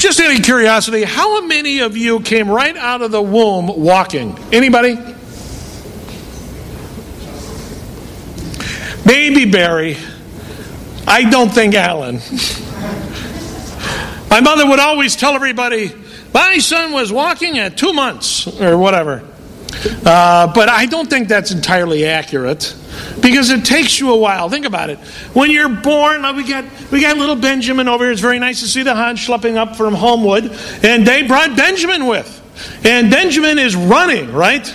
Just any curiosity, how many of you came right out of the womb walking? Anybody? Maybe Barry. I don't think Alan. My mother would always tell everybody, my son was walking at two months or whatever. Uh, but I don't think that's entirely accurate because it takes you a while. Think about it. When you're born, we got we got little Benjamin over here. It's very nice to see the Hans schlepping up from Homewood, and they brought Benjamin with, and Benjamin is running. Right?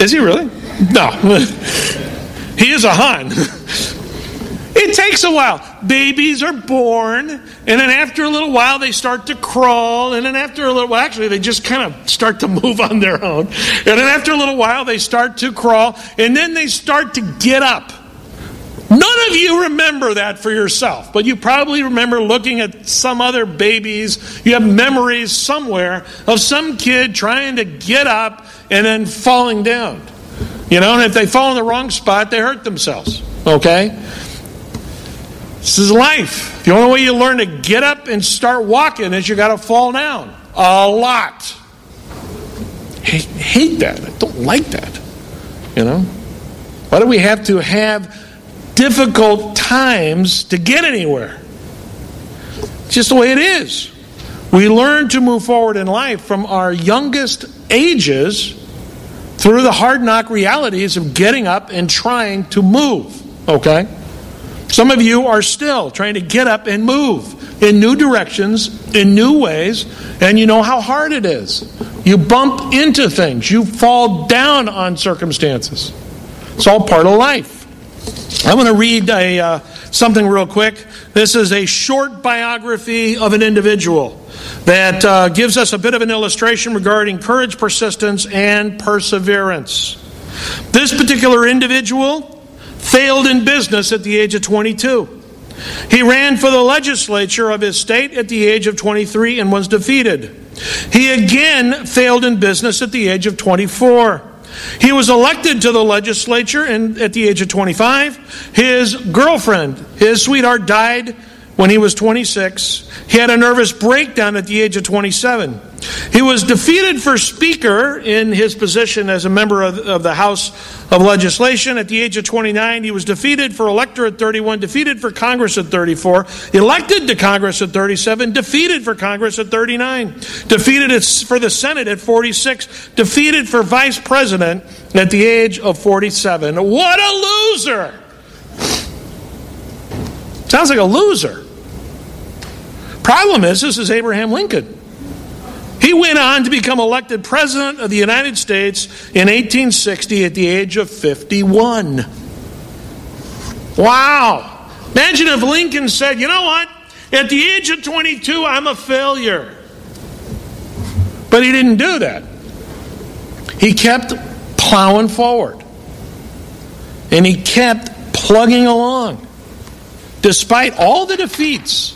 Is he really? No, he is a Han. It takes a while. Babies are born, and then after a little while, they start to crawl, and then after a little while, actually, they just kind of start to move on their own. And then after a little while, they start to crawl, and then they start to get up. None of you remember that for yourself, but you probably remember looking at some other babies. You have memories somewhere of some kid trying to get up and then falling down. You know, and if they fall in the wrong spot, they hurt themselves. Okay? This is life. The only way you learn to get up and start walking is you got to fall down a lot. I hate that. I don't like that. You know? Why do we have to have difficult times to get anywhere? It's just the way it is. We learn to move forward in life from our youngest ages through the hard knock realities of getting up and trying to move. Okay? Some of you are still trying to get up and move in new directions, in new ways, and you know how hard it is. You bump into things, you fall down on circumstances. It's all part of life. I want to read a, uh, something real quick. This is a short biography of an individual that uh, gives us a bit of an illustration regarding courage, persistence, and perseverance. This particular individual failed in business at the age of 22. He ran for the legislature of his state at the age of 23 and was defeated. He again failed in business at the age of 24. He was elected to the legislature and at the age of 25. His girlfriend, his sweetheart, died when he was 26. He had a nervous breakdown at the age of 27. He was defeated for Speaker in his position as a member of, of, the House of Legislation. At the age of 29, he was defeated for elector at 31, defeated for Congress at 34, elected to Congress at 37, defeated for Congress at 39, defeated for the Senate at 46, defeated for Vice President at the age of 47. What a loser! Sounds like a loser. Problem is, this is Abraham Lincoln. He went on to become elected President of the United States in 1860 at the age of 51. Wow. Imagine if Lincoln said, you know what? At the age of 22, I'm a failure. But he didn't do that. He kept plowing forward. And he kept plugging along. Despite all the defeats,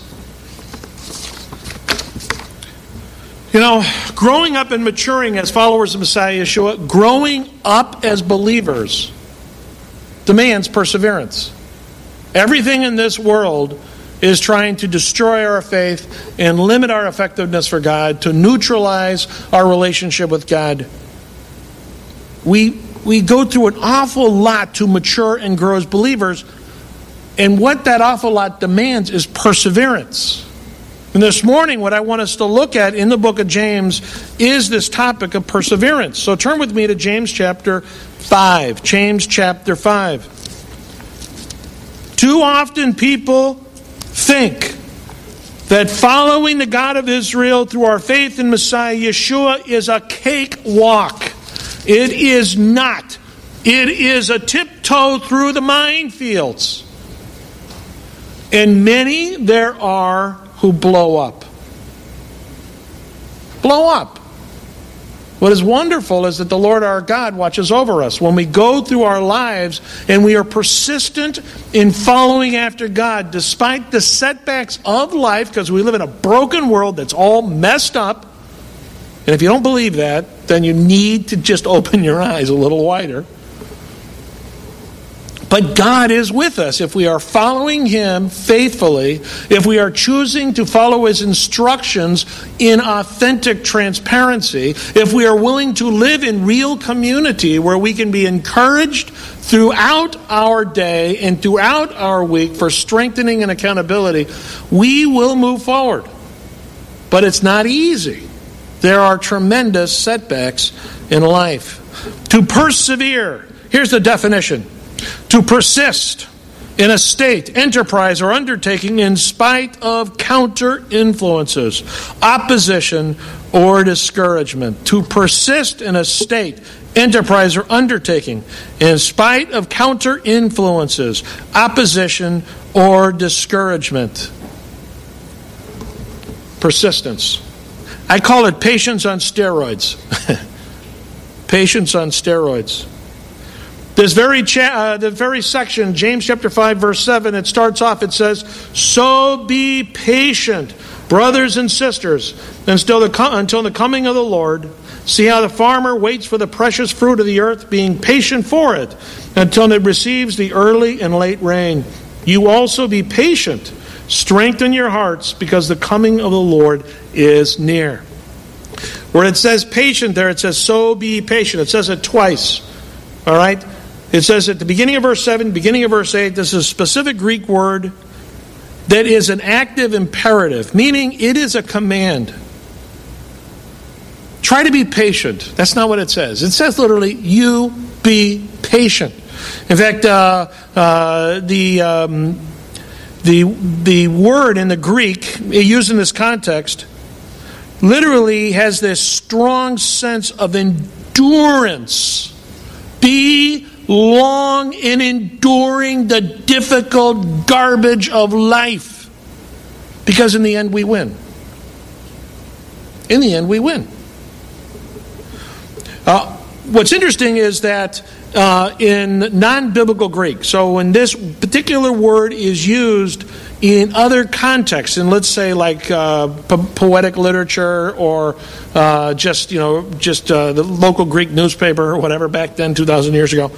You know, growing up and maturing as followers of Messiah Yeshua, growing up as believers demands perseverance. Everything in this world is trying to destroy our faith and limit our effectiveness for God, to neutralize our relationship with God. We, we go through an awful lot to mature and grow as believers, and what that awful lot demands is perseverance. And this morning, what I want us to look at in the book of James is this topic of perseverance. So turn with me to James chapter 5. James chapter 5. Too often people think that following the God of Israel through our faith in Messiah Yeshua is a cakewalk. It is not. It is a tiptoe through the minefields. And many there are who blow up. Blow up. What is wonderful is that the Lord our God watches over us. When we go through our lives and we are persistent in following after God, despite the setbacks of life, because we live in a broken world that's all messed up. And if you don't believe that, then you need to just open your eyes a little wider. But God is with us. If we are following Him faithfully, if we are choosing to follow His instructions in authentic transparency, if we are willing to live in real community where we can be encouraged throughout our day and throughout our week for strengthening and accountability, we will move forward. But it's not easy. There are tremendous setbacks in life. To persevere, here's the definition to persist in a state, enterprise, or undertaking in spite of counter influences, opposition, or discouragement. To persist in a state, enterprise, or undertaking in spite of counter influences, opposition, or discouragement. Persistence. I call it patience on steroids. patience on steroids. This very, cha- uh, the very section, James chapter 5, verse 7, it starts off, it says, So be patient, brothers and sisters, until the, co- until the coming of the Lord. See how the farmer waits for the precious fruit of the earth, being patient for it, until it receives the early and late rain. You also be patient. Strengthen your hearts, because the coming of the Lord is near. Where it says patient there, it says, So be patient. It says it twice. All right? It says at the beginning of verse 7, beginning of verse 8, this is a specific Greek word that is an active imperative, meaning it is a command. Try to be patient. That's not what it says. It says literally, you be patient. In fact, uh, uh, the, um, the, the word in the Greek, used in this context, literally has this strong sense of endurance. Be long in enduring the difficult garbage of life. Because in the end, we win. In the end, we win. Uh, what's interesting is that uh, in non biblical Greek, so when this particular word is used in other contexts, in let's say like uh, po- poetic literature or uh, just you know just uh, the local Greek newspaper or whatever back then, two thousand years ago,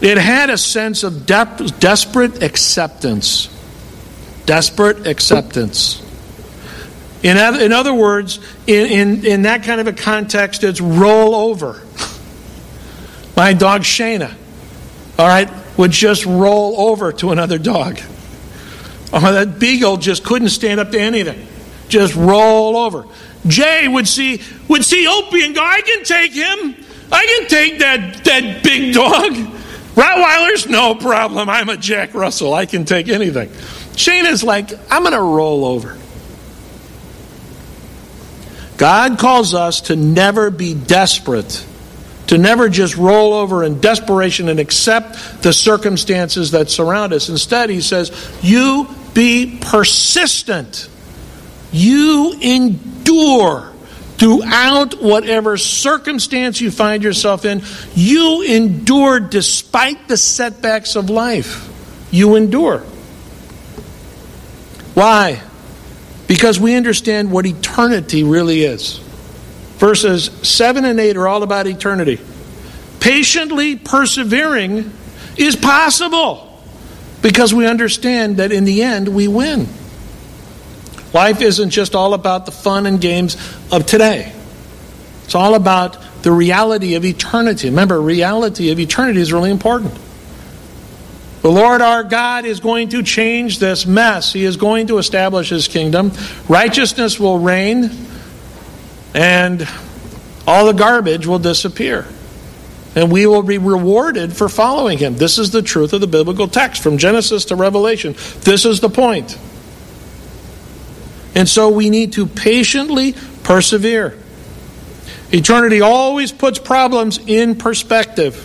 it had a sense of de- desperate acceptance. Desperate acceptance. In other, in other words, in, in, in that kind of a context, it's roll over. My dog Shana, all right, would just roll over to another dog. Oh, that beagle just couldn't stand up to anything. Just roll over. Jay would see would see Opie and go, I can take him. I can take that, that big dog. Rottweilers, no problem. I'm a Jack Russell. I can take anything. Shayna's like, I'm going to roll over. God calls us to never be desperate, to never just roll over in desperation and accept the circumstances that surround us. Instead, He says, You be persistent, you endure throughout whatever circumstance you find yourself in. You endure despite the setbacks of life. You endure. Why? because we understand what eternity really is. Verses 7 and 8 are all about eternity. Patiently persevering is possible because we understand that in the end we win. Life isn't just all about the fun and games of today. It's all about the reality of eternity. Remember, reality of eternity is really important. The Lord our God is going to change this mess. He is going to establish His kingdom. Righteousness will reign, and all the garbage will disappear. And we will be rewarded for following Him. This is the truth of the biblical text from Genesis to Revelation. This is the point. And so we need to patiently persevere. Eternity always puts problems in perspective.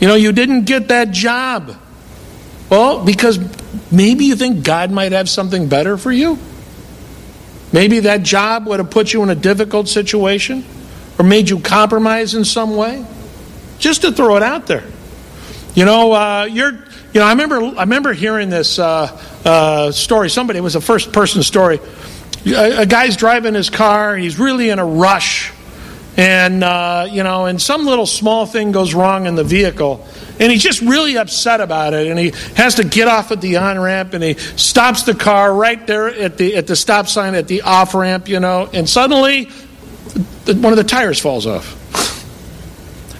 You know, you didn't get that job. Well, because maybe you think God might have something better for you. Maybe that job would have put you in a difficult situation or made you compromise in some way. Just to throw it out there. You know, uh, you're. You know, I remember. I remember hearing this uh, uh, story. Somebody it was a first-person story. A, a guy's driving his car. He's really in a rush and uh, you know, and some little small thing goes wrong in the vehicle, and he's just really upset about it, and he has to get off at the on ramp, and he stops the car right there at the at the stop sign at the off ramp, you know, and suddenly one of the tires falls off,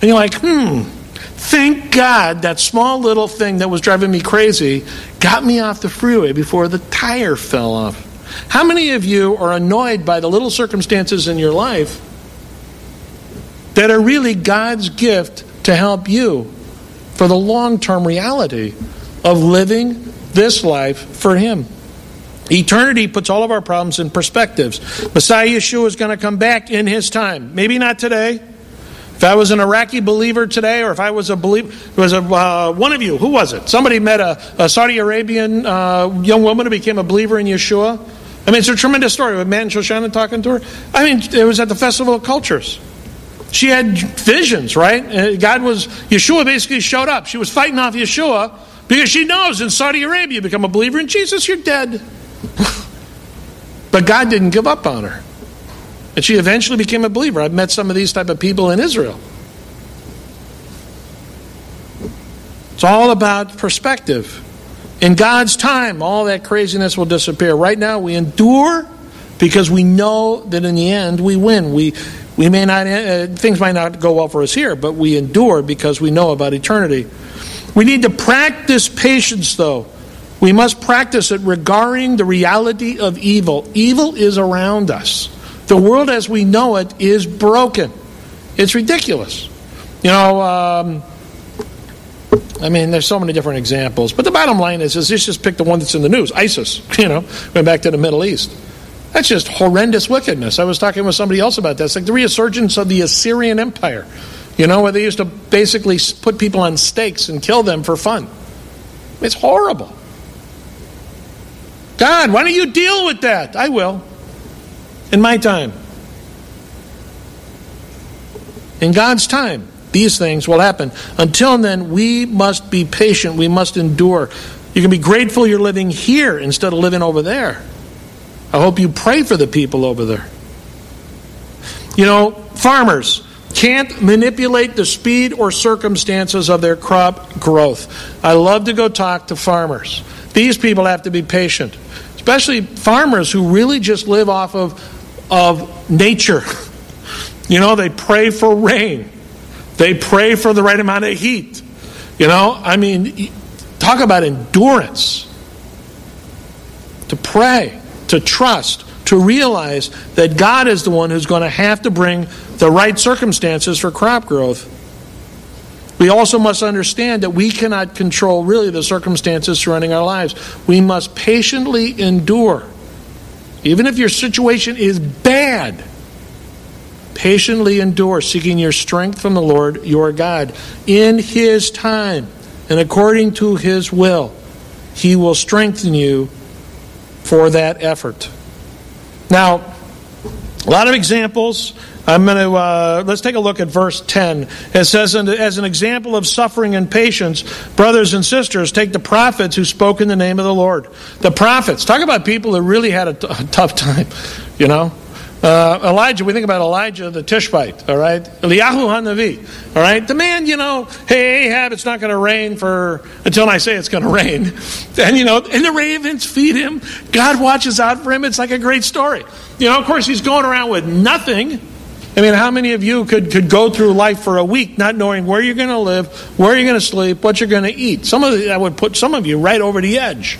and you're like, hmm. Thank God that small little thing that was driving me crazy got me off the freeway before the tire fell off. How many of you are annoyed by the little circumstances in your life that are really God's gift to help you for the long term reality of living this life for Him? Eternity puts all of our problems in perspectives. Messiah Yeshua is going to come back in His time. Maybe not today. If I was an Iraqi believer today, or if I was a believer, was a uh, one of you, who was it? Somebody met a, a Saudi Arabian uh, young woman who became a believer in Yeshua. I mean, it's a tremendous story with Matt and Shoshana talking to her. I mean, it was at the Festival of Cultures. She had visions, right? Uh, God was, Yeshua basically showed up. She was fighting off Yeshua because she knows in Saudi Arabia, you become a believer in Jesus, you're dead. but God didn't give up on her. And she eventually became a believer. I've met some of these type of people in Israel. It's all about perspective. In God's time, all that craziness will disappear. Right now, we endure because we know that in the end we win. We we may not uh, things might not go well for us here, but we endure because we know about eternity. We need to practice patience, though. We must practice it regarding the reality of evil. Evil is around us. The world as we know it is broken. It's ridiculous. You know, um, I mean, there's so many different examples. But the bottom line is, is let's just pick the one that's in the news ISIS, you know, went back to the Middle East. That's just horrendous wickedness. I was talking with somebody else about this, like the resurgence of the Assyrian Empire, you know, where they used to basically put people on stakes and kill them for fun. It's horrible. God, why don't you deal with that? I will in my time. In God's time, these things will happen. Until then, we must be patient. We must endure. You can be grateful you're living here instead of living over there. I hope you pray for the people over there. You know, farmers can't manipulate the speed or circumstances of their crop growth. I love to go talk to farmers. These people have to be patient, especially farmers who really just live off of of nature. You know, they pray for rain, they pray for the right amount of heat. You know, I mean, talk about endurance. To pray, to trust, to realize that God is the one who's going to have to bring the right circumstances for crop growth. We also must understand that we cannot control really the circumstances surrounding our lives. We must patiently endure even if your situation is bad, patiently endure, seeking your strength from the Lord your God. In His time and according to His will, He will strengthen you for that effort. Now, a lot of examples I'm going to uh, let's take a look at verse 10. It says, as an example of suffering and patience, brothers and sisters, take the prophets who spoke in the name of the Lord. The prophets. Talk about people who really had a, t- a tough time. You know, uh, Elijah, we think about Elijah the Tishbite, all right? Eliyahu Hanavi, all right? The man, you know, hey, Ahab, it's not going to rain for, until I say it's going to rain. And, you know, and the ravens feed him. God watches out for him. It's like a great story. You know, of course, he's going around with nothing. I mean, how many of you could, could go through life for a week not knowing where you're going to live, where you're going to sleep, what you're going to eat? Some of that would put some of you right over the edge.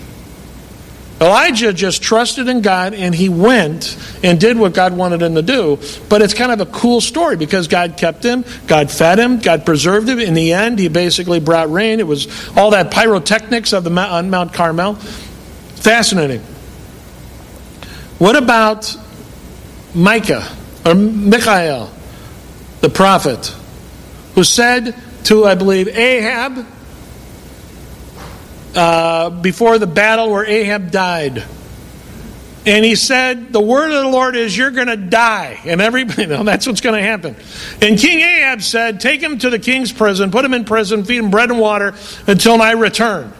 Elijah just trusted in God and he went and did what God wanted him to do. But it's kind of a cool story because God kept him, God fed him, God preserved him. In the end, he basically brought rain. It was all that pyrotechnics of the on Mount Carmel. Fascinating. What about Micah? Or Micaiah, the prophet, who said to, I believe, Ahab, uh, before the battle where Ahab died. And he said, The word of the Lord is, You're going to die. And everybody, you know, that's what's going to happen. And King Ahab said, Take him to the king's prison, put him in prison, feed him bread and water until I return.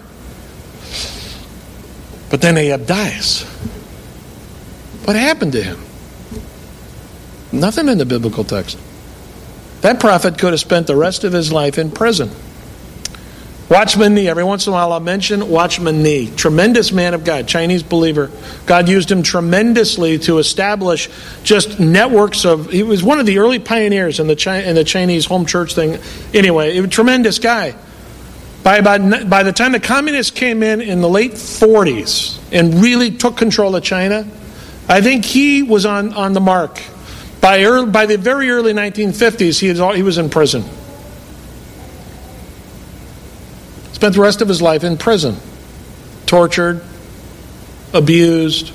But then Ahab dies. What happened to him? Nothing in the biblical text. That prophet could have spent the rest of his life in prison. Watchman Nee, every once in a while I'll mention Watchman Nee, tremendous man of God, Chinese believer. God used him tremendously to establish just networks of, he was one of the early pioneers in the, in the Chinese home church thing. Anyway, a tremendous guy. By, by the time the communists came in in the late 40s and really took control of China, I think he was on, on the mark. By, early, by the very early 1950s, he, was, he was in prison. Spent the rest of his life in prison, tortured, abused.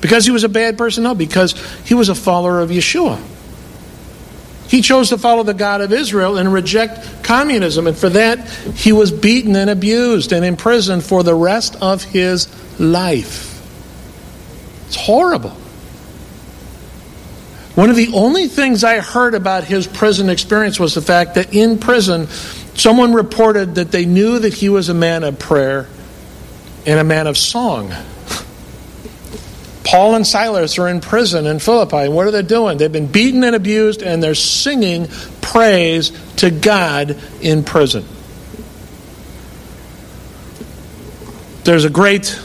Because he was a bad person? No, because he was a follower of Yeshua. He chose to follow the God of Israel and reject communism. And for that, he was beaten and abused and imprisoned for the rest of his life. It's horrible. One of the only things I heard about his prison experience was the fact that in prison, Someone reported that they knew that he was a man of prayer and a man of song. Paul and Silas are in prison in Philippi. And what are they doing? They've been beaten and abused, and they're singing praise to God in prison. There's a great,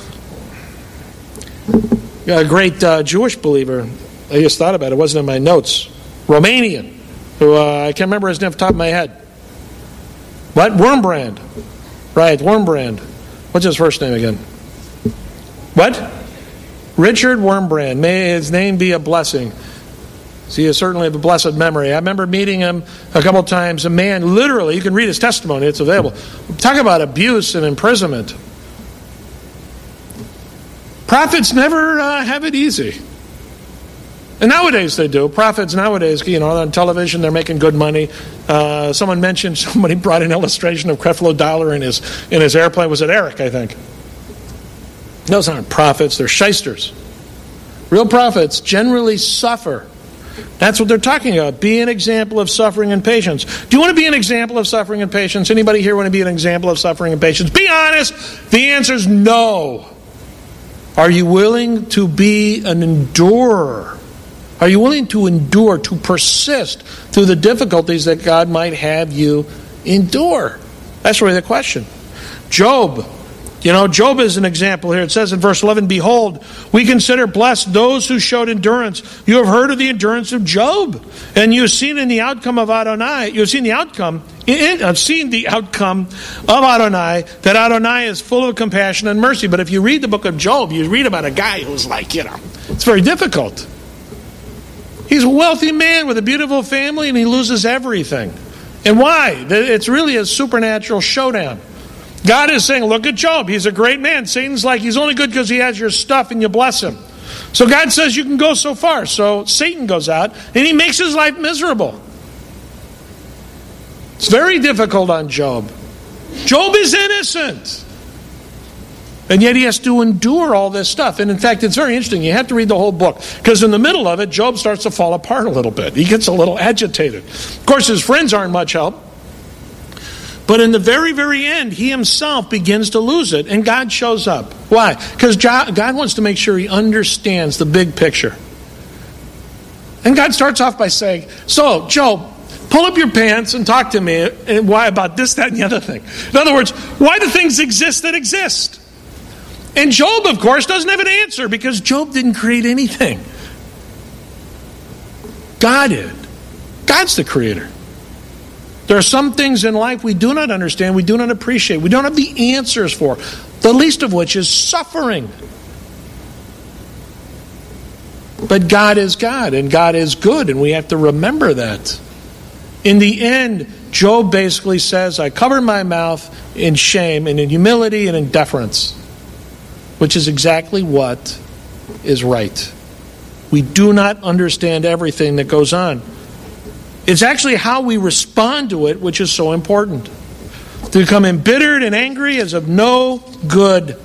a great uh, Jewish believer. I just thought about it. It wasn't in my notes. Romanian, who uh, I can't remember his name off the top of my head. What? Wurmbrand. Right, Wurmbrand. What's his first name again? What? Richard Wurmbrand. May his name be a blessing. So he is certainly of a blessed memory. I remember meeting him a couple times. A man, literally, you can read his testimony, it's available. Talk about abuse and imprisonment. Prophets never uh, have it easy. And nowadays they do. Prophets nowadays, you know, on television, they're making good money. Uh, someone mentioned somebody brought an illustration of Creflo Dollar in his in his airplane. Was it Eric? I think. Those aren't prophets; they're shysters. Real prophets generally suffer. That's what they're talking about. Be an example of suffering and patience. Do you want to be an example of suffering and patience? Anybody here want to be an example of suffering and patience? Be honest. The answer is no. Are you willing to be an endurer? Are you willing to endure, to persist through the difficulties that God might have you endure? That's really the question. Job. You know, Job is an example here. It says in verse 11, Behold, we consider blessed those who showed endurance. You have heard of the endurance of Job, and you have seen in the outcome of Adonai, you have seen the outcome, I've seen the outcome of Adonai, that Adonai is full of compassion and mercy. But if you read the book of Job, you read about a guy who's like, you know, it's very difficult. He's a wealthy man with a beautiful family and he loses everything. And why? It's really a supernatural showdown. God is saying, Look at Job. He's a great man. Satan's like, He's only good because he has your stuff and you bless him. So God says you can go so far. So Satan goes out and he makes his life miserable. It's very difficult on Job. Job is innocent. And yet he has to endure all this stuff. And in fact, it's very interesting. You have to read the whole book because in the middle of it, Job starts to fall apart a little bit. He gets a little agitated. Of course, his friends aren't much help. But in the very, very end, he himself begins to lose it, and God shows up. Why? Because God wants to make sure he understands the big picture. And God starts off by saying, So, Job, pull up your pants and talk to me and why about this, that, and the other thing. In other words, why do things exist that exist? And Job, of course, doesn't have an answer because Job didn't create anything. God did. God's the creator. There are some things in life we do not understand, we do not appreciate, we don't have the answers for, the least of which is suffering. But God is God, and God is good, and we have to remember that. In the end, Job basically says, I covered my mouth in shame and in humility and in deference which is exactly what is right. We do not understand everything that goes on. It's actually how we respond to it which is so important. To become embittered and angry is of no good.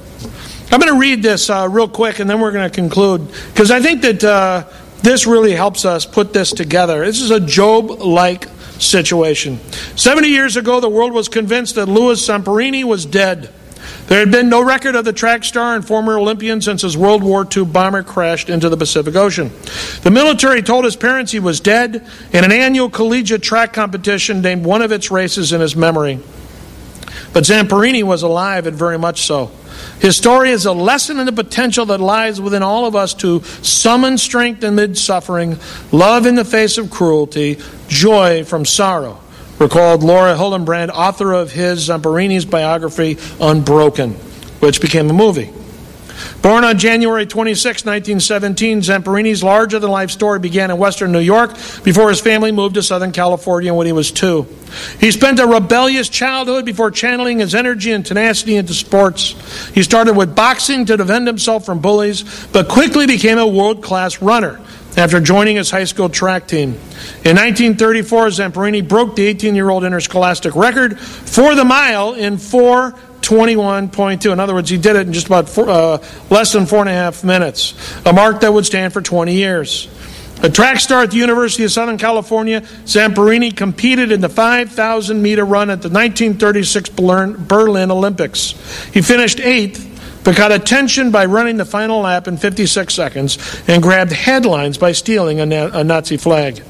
I'm going to read this uh, real quick and then we're going to conclude because I think that uh, this really helps us put this together. This is a Job like situation. 70 years ago, the world was convinced that Louis Zamperini was dead. There had been no record of the track star and former Olympian since his World War II bomber crashed into the Pacific Ocean. The military told his parents he was dead, in an annual collegiate track competition named one of its races in his memory. But Zamperini was alive and very much so. His story is a lesson in the potential that lies within all of us to summon strength amid suffering, love in the face of cruelty, joy from sorrow recalled Laura Hillenbrand, author of his Zamperini's biography, Unbroken, which became a movie. Born on January 26, 1917, Zamperini's larger than life story began in western New York before his family moved to Southern California when he was two. He spent a rebellious childhood before channeling his energy and tenacity into sports. He started with boxing to defend himself from bullies, but quickly became a world class runner after joining his high school track team. In 1934, Zamperini broke the 18 year old interscholastic record for the mile in 421.2. In other words, he did it in just about four, uh, less than four and a half minutes, a mark that would stand for 20 years. A track star at the University of Southern California, Zamperini competed in the 5,000 meter run at the 1936 Berlin Olympics. He finished eighth but got attention by running the final lap in 56 seconds and grabbed headlines by stealing a, a Nazi flag.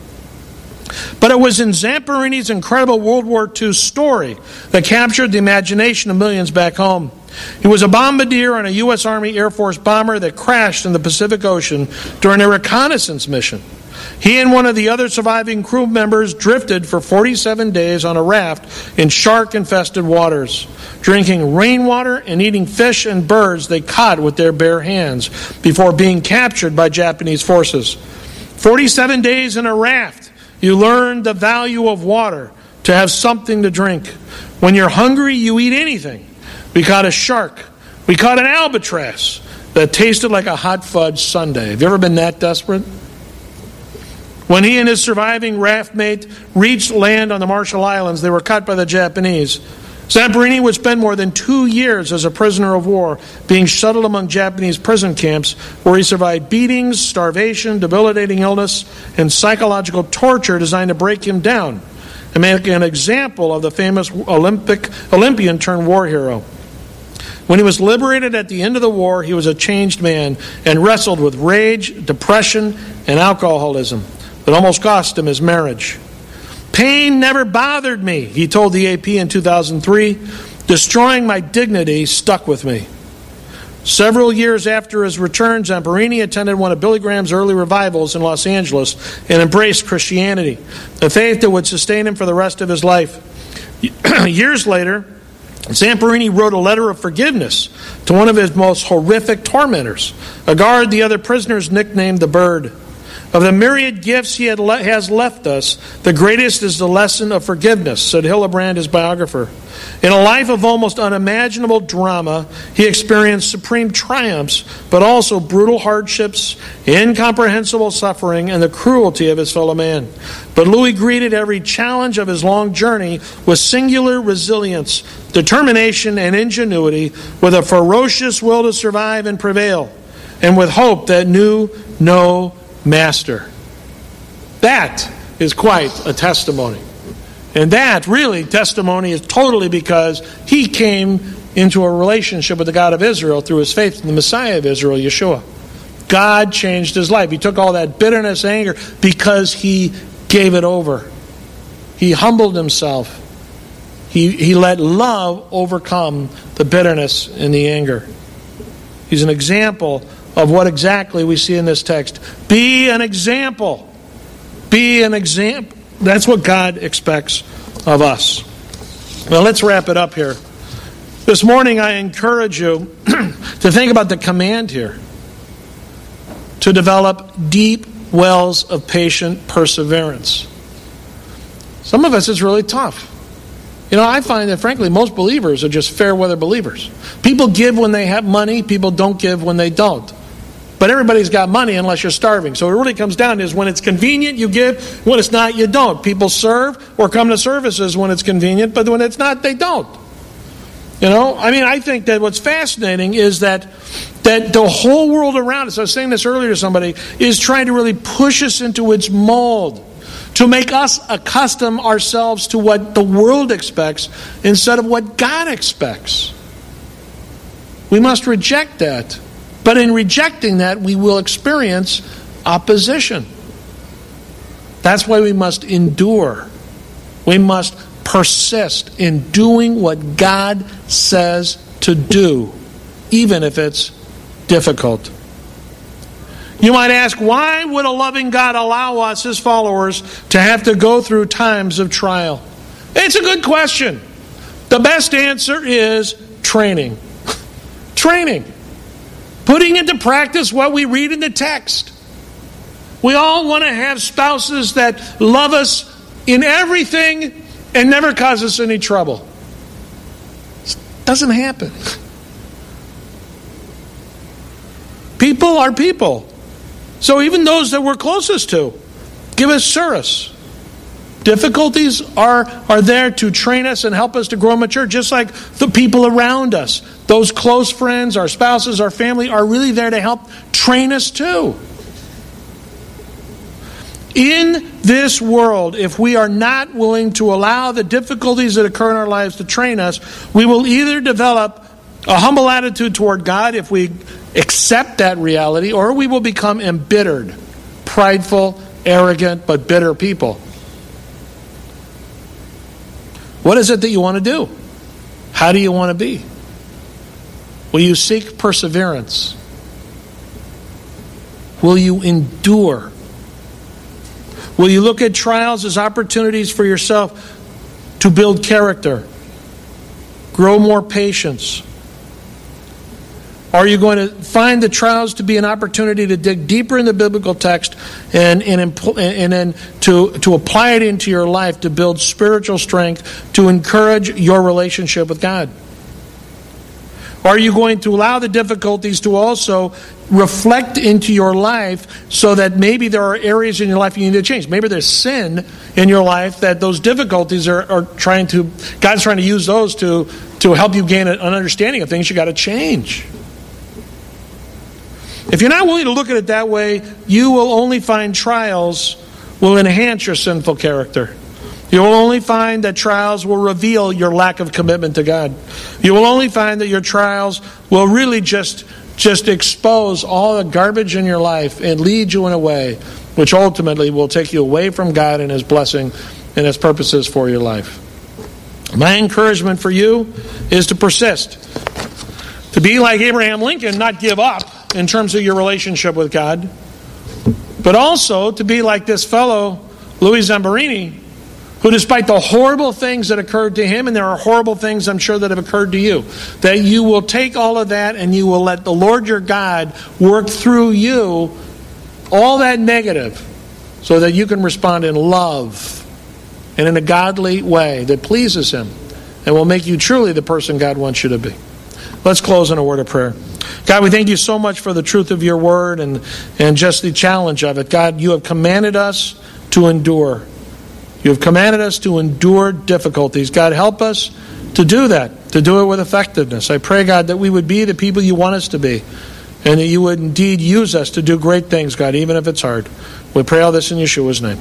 But it was in Zamperini's incredible World War II story that captured the imagination of millions back home. He was a bombardier on a U.S. Army Air Force bomber that crashed in the Pacific Ocean during a reconnaissance mission. He and one of the other surviving crew members drifted for 47 days on a raft in shark infested waters, drinking rainwater and eating fish and birds they caught with their bare hands before being captured by Japanese forces. 47 days in a raft, you learn the value of water to have something to drink. When you're hungry, you eat anything. We caught a shark, we caught an albatross that tasted like a hot fudge sundae. Have you ever been that desperate? When he and his surviving raft mate reached land on the Marshall Islands, they were cut by the Japanese. Zamperini would spend more than two years as a prisoner of war, being shuttled among Japanese prison camps where he survived beatings, starvation, debilitating illness, and psychological torture designed to break him down and make an example of the famous Olympic Olympian turned war hero. When he was liberated at the end of the war, he was a changed man and wrestled with rage, depression, and alcoholism. It almost cost him his marriage. Pain never bothered me, he told the AP in 2003. Destroying my dignity stuck with me. Several years after his return, Zamperini attended one of Billy Graham's early revivals in Los Angeles and embraced Christianity, a faith that would sustain him for the rest of his life. Years later, Zamperini wrote a letter of forgiveness to one of his most horrific tormentors, a guard the other prisoners nicknamed the Bird. Of the myriad gifts he le- has left us, the greatest is the lesson of forgiveness, said Hillenbrand, his biographer. In a life of almost unimaginable drama, he experienced supreme triumphs, but also brutal hardships, incomprehensible suffering, and the cruelty of his fellow man. But Louis greeted every challenge of his long journey with singular resilience, determination, and ingenuity, with a ferocious will to survive and prevail, and with hope that knew no master. That is quite a testimony. And that really testimony is totally because he came into a relationship with the God of Israel through his faith in the Messiah of Israel, Yeshua. God changed his life. He took all that bitterness, anger, because he gave it over. He humbled himself. He, he let love overcome the bitterness and the anger. He's an example of what exactly we see in this text. Be an example. Be an example. That's what God expects of us. Well, let's wrap it up here. This morning, I encourage you to think about the command here to develop deep wells of patient perseverance. Some of us, it's really tough. You know, I find that, frankly, most believers are just fair weather believers. People give when they have money, people don't give when they don't. But everybody's got money unless you're starving. So it really comes down to is when it's convenient, you give. When it's not, you don't. People serve or come to services when it's convenient, but when it's not, they don't. You know, I mean, I think that what's fascinating is that that the whole world around us, I was saying this earlier to somebody, is trying to really push us into its mold to make us accustom ourselves to what the world expects instead of what God expects. We must reject that. But in rejecting that, we will experience opposition. That's why we must endure. We must persist in doing what God says to do, even if it's difficult. You might ask, why would a loving God allow us, his followers, to have to go through times of trial? It's a good question. The best answer is training. training. Putting into practice what we read in the text. We all want to have spouses that love us in everything and never cause us any trouble. It doesn't happen. People are people. So even those that we're closest to give us service. Difficulties are, are there to train us and help us to grow mature, just like the people around us. Those close friends, our spouses, our family are really there to help train us too. In this world, if we are not willing to allow the difficulties that occur in our lives to train us, we will either develop a humble attitude toward God if we accept that reality, or we will become embittered, prideful, arrogant, but bitter people. What is it that you want to do? How do you want to be? Will you seek perseverance? Will you endure? Will you look at trials as opportunities for yourself to build character, grow more patience, are you going to find the trials to be an opportunity to dig deeper in the biblical text and, and, and then to, to apply it into your life to build spiritual strength, to encourage your relationship with God? Are you going to allow the difficulties to also reflect into your life so that maybe there are areas in your life you need to change? Maybe there's sin in your life that those difficulties are, are trying to, God's trying to use those to, to help you gain an understanding of things you got to change. If you're not willing to look at it that way, you will only find trials will enhance your sinful character. You will only find that trials will reveal your lack of commitment to God. You will only find that your trials will really just just expose all the garbage in your life and lead you in a way which ultimately will take you away from God and his blessing and his purposes for your life. My encouragement for you is to persist. To be like Abraham Lincoln, not give up in terms of your relationship with God, but also to be like this fellow, Louis Zamperini, who, despite the horrible things that occurred to him, and there are horrible things I'm sure that have occurred to you, that you will take all of that and you will let the Lord your God work through you all that negative so that you can respond in love and in a godly way that pleases Him and will make you truly the person God wants you to be. Let's close in a word of prayer. God, we thank you so much for the truth of your word and, and just the challenge of it. God, you have commanded us to endure. You have commanded us to endure difficulties. God, help us to do that, to do it with effectiveness. I pray, God, that we would be the people you want us to be, and that you would indeed use us to do great things, God, even if it's hard. We pray all this in Yeshua's name.